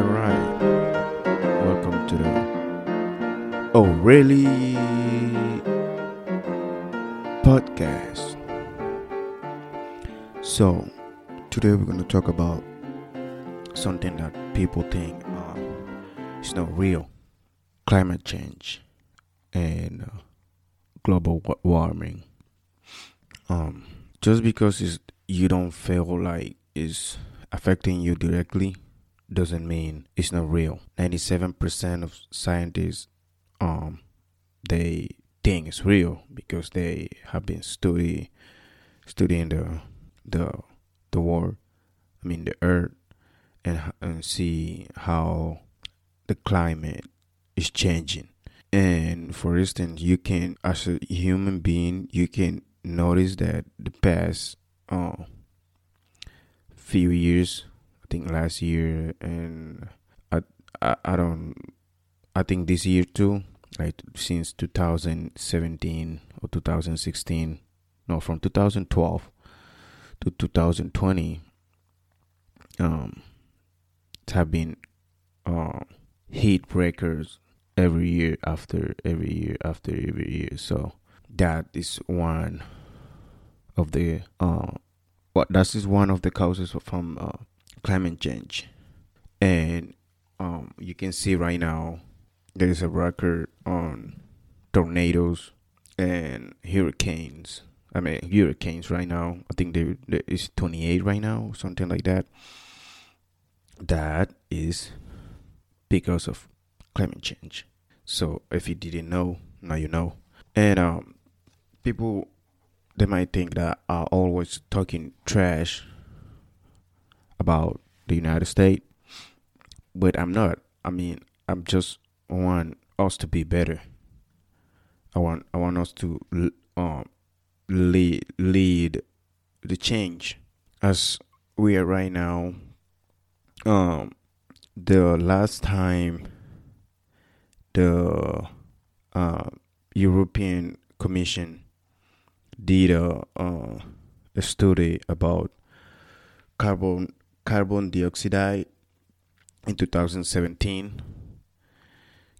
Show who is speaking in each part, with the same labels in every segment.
Speaker 1: right, right. Welcome to the Oh Really podcast. So, today we're going to talk about something that people think um, is not real climate change and uh, global wa- warming. Um, just because you don't feel like it's affecting you directly doesn't mean it's not real. 97% of scientists um they think it's real because they have been study studying the the the world, I mean the earth and and see how the climate is changing. And for instance, you can as a human being, you can notice that the past uh, few years think last year and I, I I don't I think this year too like since 2017 or 2016 no from 2012 to 2020 um have been uh heat breakers every year after every year after every year. So that is one of the uh what that is one of the causes from uh, climate change. And um, you can see right now there is a record on tornadoes and hurricanes. I mean hurricanes right now. I think there, there is 28 right now something like that. That is because of climate change. So if you didn't know now you know. And um, people they might think that i'm always talking trash about the United States, but I'm not. I mean, I'm just want us to be better. I want I want us to um lead lead the change as we are right now. Um, the last time the uh, European Commission did a uh, a study about carbon carbon dioxide in 2017.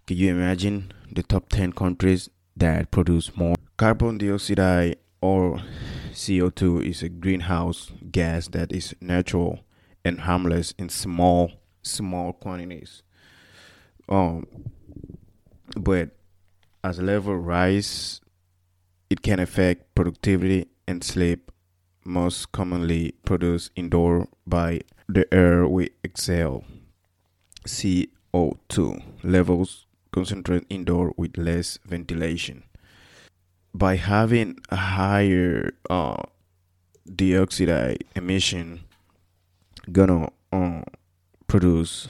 Speaker 1: Can you imagine the top 10 countries that produce more carbon dioxide or CO2 is a greenhouse gas that is natural and harmless in small small quantities. Um but as level rise it can affect productivity and sleep most commonly produced indoor by the air we exhale. CO2 levels concentrate indoor with less ventilation. By having a higher uh, dioxide emission, gonna uh, produce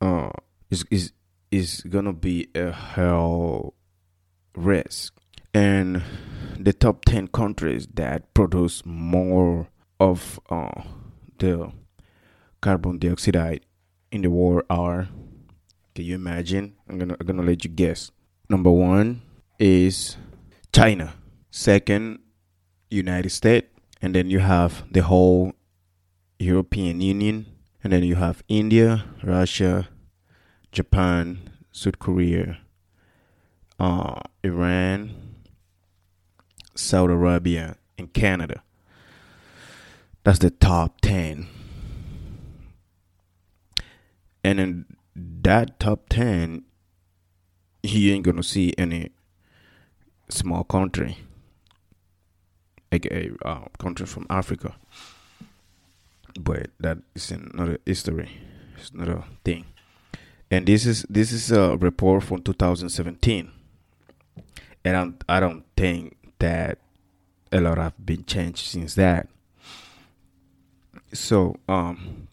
Speaker 1: uh, is is is gonna be a hell risk and the top 10 countries that produce more of uh, the carbon dioxide in the world are can you imagine? I'm gonna i'm gonna let you guess. Number one is china. Second united states. And then you have the whole european union. And then you have india russia japan south korea uh, iran Saudi Arabia, and Canada. That's the top 10. And in that top 10, he ain't gonna see any small country, like a uh, country from Africa. But that is another history. It's another thing. And this is this is a report from 2017. And I'm, I don't think that a lot have been changed since that. So um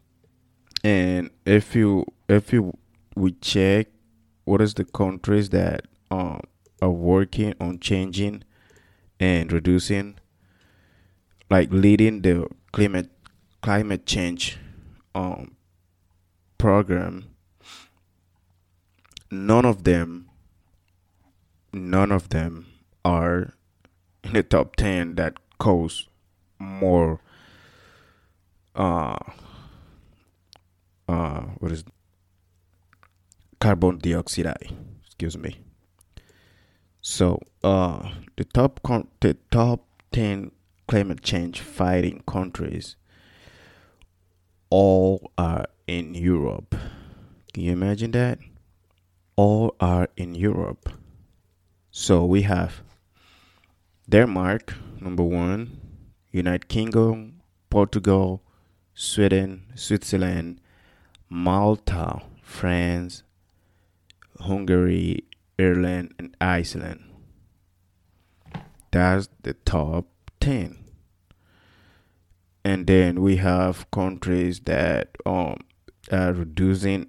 Speaker 1: and if you if you we check what is the countries that um are working on changing and reducing like leading the climate climate change um program none of them none of them are in the top 10 that cause more uh uh what is carbon dioxide. Excuse me. So, uh, the top con- the top ten climate change fighting countries all are in Europe. Can you imagine that? All are in Europe. So we have Denmark, number one, United Kingdom, Portugal, Sweden, Switzerland, Malta, France, Hungary, Ireland, and Iceland. That's the top 10. And then we have countries that um, are reducing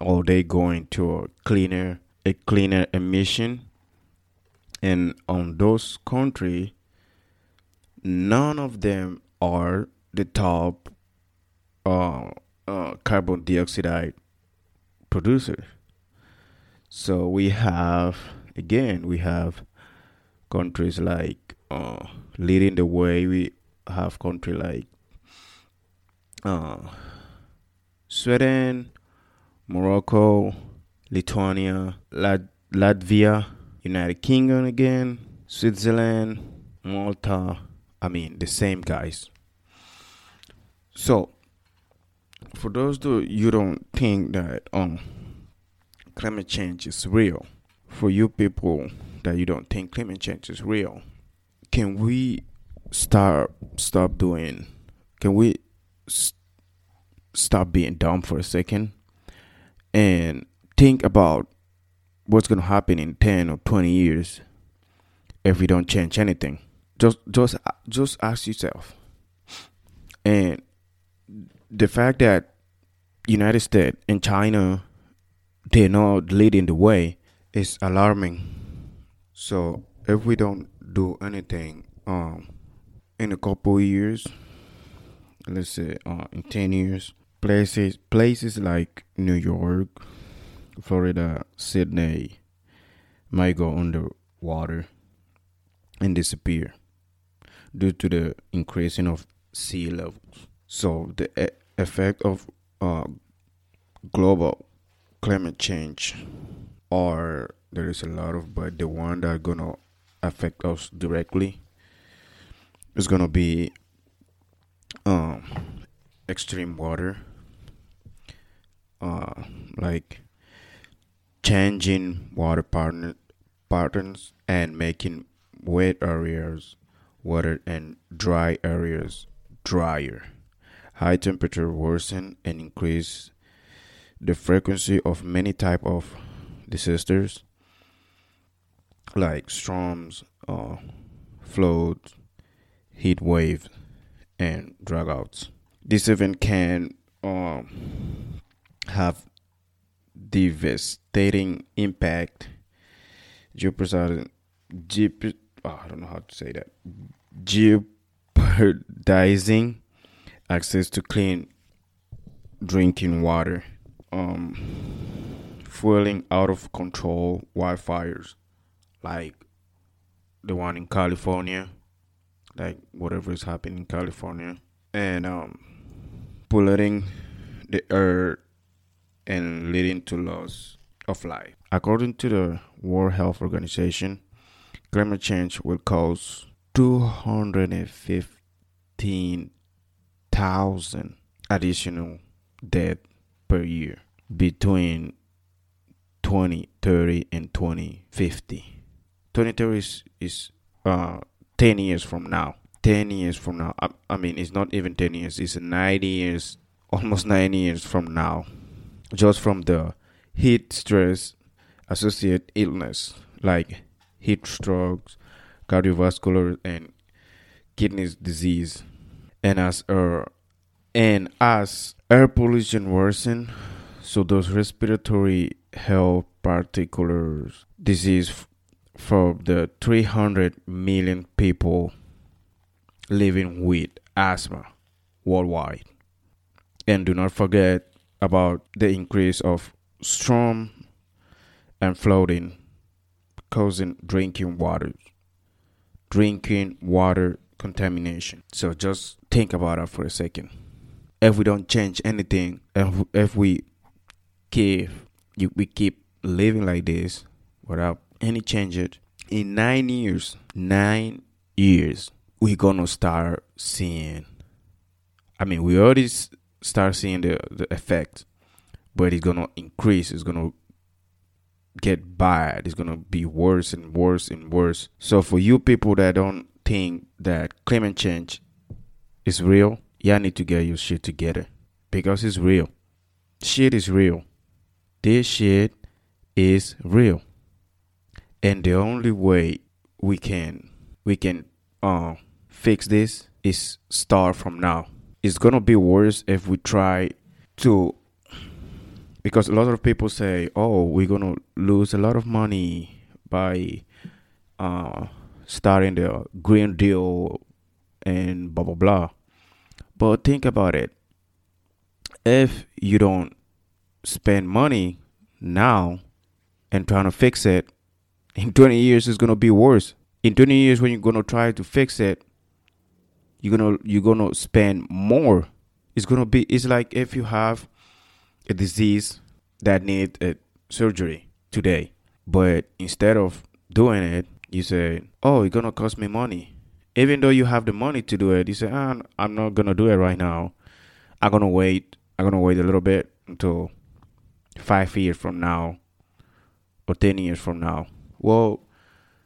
Speaker 1: or they going to a cleaner a cleaner emission and on those country none of them are the top uh, uh, carbon dioxide producer. So we have again we have countries like uh, leading the way. We have country like uh, sweden morocco lithuania Lat- latvia united kingdom again switzerland malta. I mean the same guys. So for those who you don't think that um climate change is real for you people that you don't think climate change is real can we start stop doing can we s- stop being dumb for a second and think about what's to happen in 10 or 20 years if we don't change anything? Just just just ask yourself. And the fact that united states and china they're not leading the way is alarming. So if we don't do anything um in a couple years let's say uh, in 10 years places places like new york florida sydney might go underwater and disappear due to the increasing of sea levels so the e- effect of uh, global climate change or there is a lot of but the one that gonna affect us directly is gonna be um extreme water. Uh like changing water patterns and making wet areas wetter and dry areas drier high temperature worsen and increase the frequency of many type of disasters like storms, uh, floods, heat waves, and dragouts. This event can um, have devastating impact, jeopardizing, jeop- oh, I don't know how to say that, jeopardizing access to clean drinking water, um, fueling out of control wildfires like the one in California, like whatever is happening in California, and um, polluting the earth and leading to loss of life. According to the World Health Organization, climate change will cause 215,000 additional deaths per year between 2030 and 2050. 2030 is, is uh 10 years from now. 10 years from now. I, I mean it's not even 10 years. It's 90 years almost 90 years from now. Just from the heat stress associated illness like heat strokes cardiovascular and kidney disease and as uh, and as air pollution worsen so those respiratory health particulars disease for the 300 million people living with asthma worldwide. And do not forget about the increase of storm and flooding causing drinking water drinking water contamination. So just think about that for a second. If we don't change anything, if, if we keep you, we keep living like this without any changes, in nine years, nine years, we're gonna start seeing. I mean, we already start seeing the the effect, but it's gonna increase. It's gonna get bad. It's gonna be worse and worse and worse. So for you people that don't think that climate change is real, y'all need to get your shit together because it's real. Shit is real. This shit is real. And the only way we can we can uh fix this is start from now. It's gonna be worse if we try to because a lot of people say, "Oh, we're gonna lose a lot of money by uh, starting the Green Deal and blah blah blah." But think about it. If you don't spend money now and trying to fix it, in 20 years it's gonna be worse. In 20 years, when you're gonna try to fix it, you're gonna you're gonna spend more. It's gonna be. It's like if you have a disease that need a surgery today, but instead of doing it, you say, "Oh, it's gonna cost me money." Even though you have the money to do it, you say, ah, "I'm not gonna do it right now. I'm gonna wait. I'm gonna wait a little bit until five years from now or ten years from now." Well,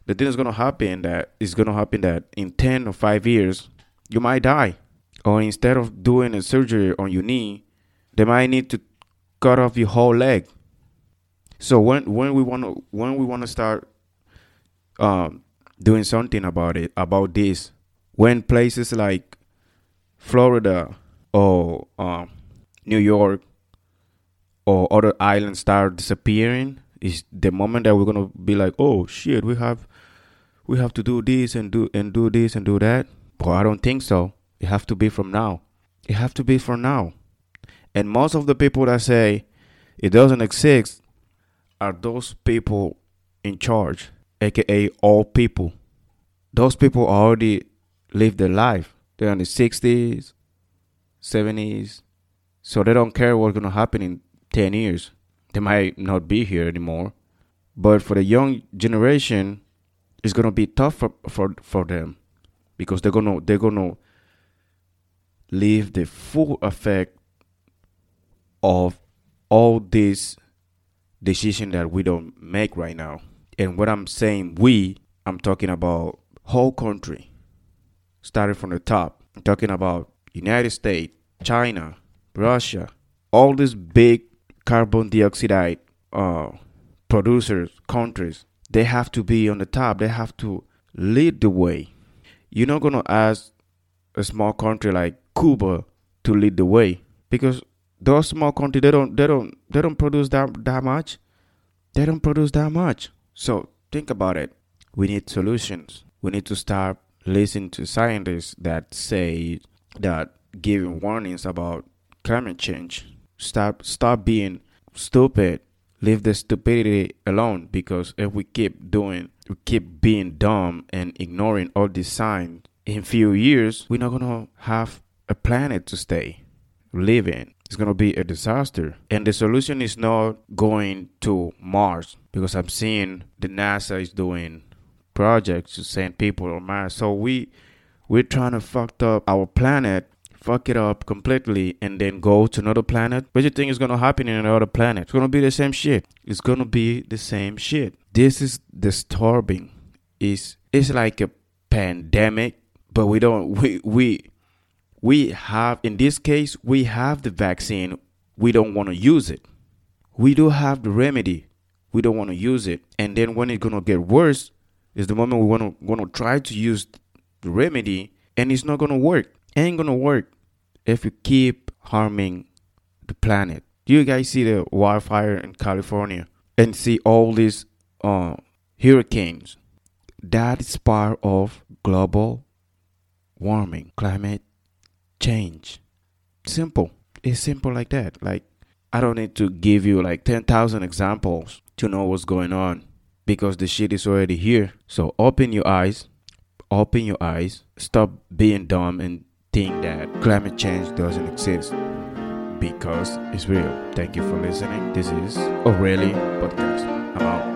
Speaker 1: the thing is gonna happen that it's gonna happen that in ten or five years you might die, or instead of doing a surgery on your knee, they might need to cut off your whole leg. So when when we want to when we want to start um, doing something about it about this, when places like Florida or um, New York or other islands start disappearing, is the moment that we're gonna be like, oh shit, we have we have to do this and do and do this and do that. But I don't think so. It have to be from now. It have to be from now. And most of the people that say it doesn't exist are those people in charge, aka all people. Those people already live their life. They're in the 60s, 70s, so they don't care what's going to happen in 10 years. They might not be here anymore. But for the young generation, it's going to be tough for, for, for them because they're going to they're going to live the full effect of all this decision that we don't make right now. And what I'm saying we, I'm talking about whole country. Starting from the top. I'm talking about United States, China, Russia, all these big carbon dioxide uh, producers, countries, they have to be on the top. They have to lead the way. You're not gonna ask a small country like Cuba to lead the way because those small countries they don't they don't they don't produce that that much. They don't produce that much. So think about it. We need solutions. We need to start listening to scientists that say that giving warnings about climate change. Stop stop being stupid. Leave the stupidity alone because if we keep doing we keep being dumb and ignoring all these signs, in few years we're not gonna have a planet to stay live in it's going to be a disaster. And the solution is not going to Mars because I'm seeing the NASA is doing projects to send people on Mars. So we we're trying to fuck up our planet, fuck it up completely, and then go to another planet. What do you think is gonna happen in another planet? It's gonna be the same shit. It's gonna be the same shit. This is disturbing. It's it's like a pandemic, but we don't we we we have in this case we have the vaccine. We don't want to use it. We do have the remedy. We don't want to use it. And then when it's going to get worse is the moment we want to going to try to use the remedy and it's not going to work ain't going to work if you keep harming the planet. Do you guys see the wildfire in california and see all these uh, hurricanes? That is part of global warming. Climate change. Simple. It's simple like that. Like, I don't need to give you like 10,000 examples to know what's going on because the shit is already here. So open your eyes, open your eyes, stop being dumb and think that climate change doesn't exist because it's real. Thank you for listening. This is Aurelie Podcast.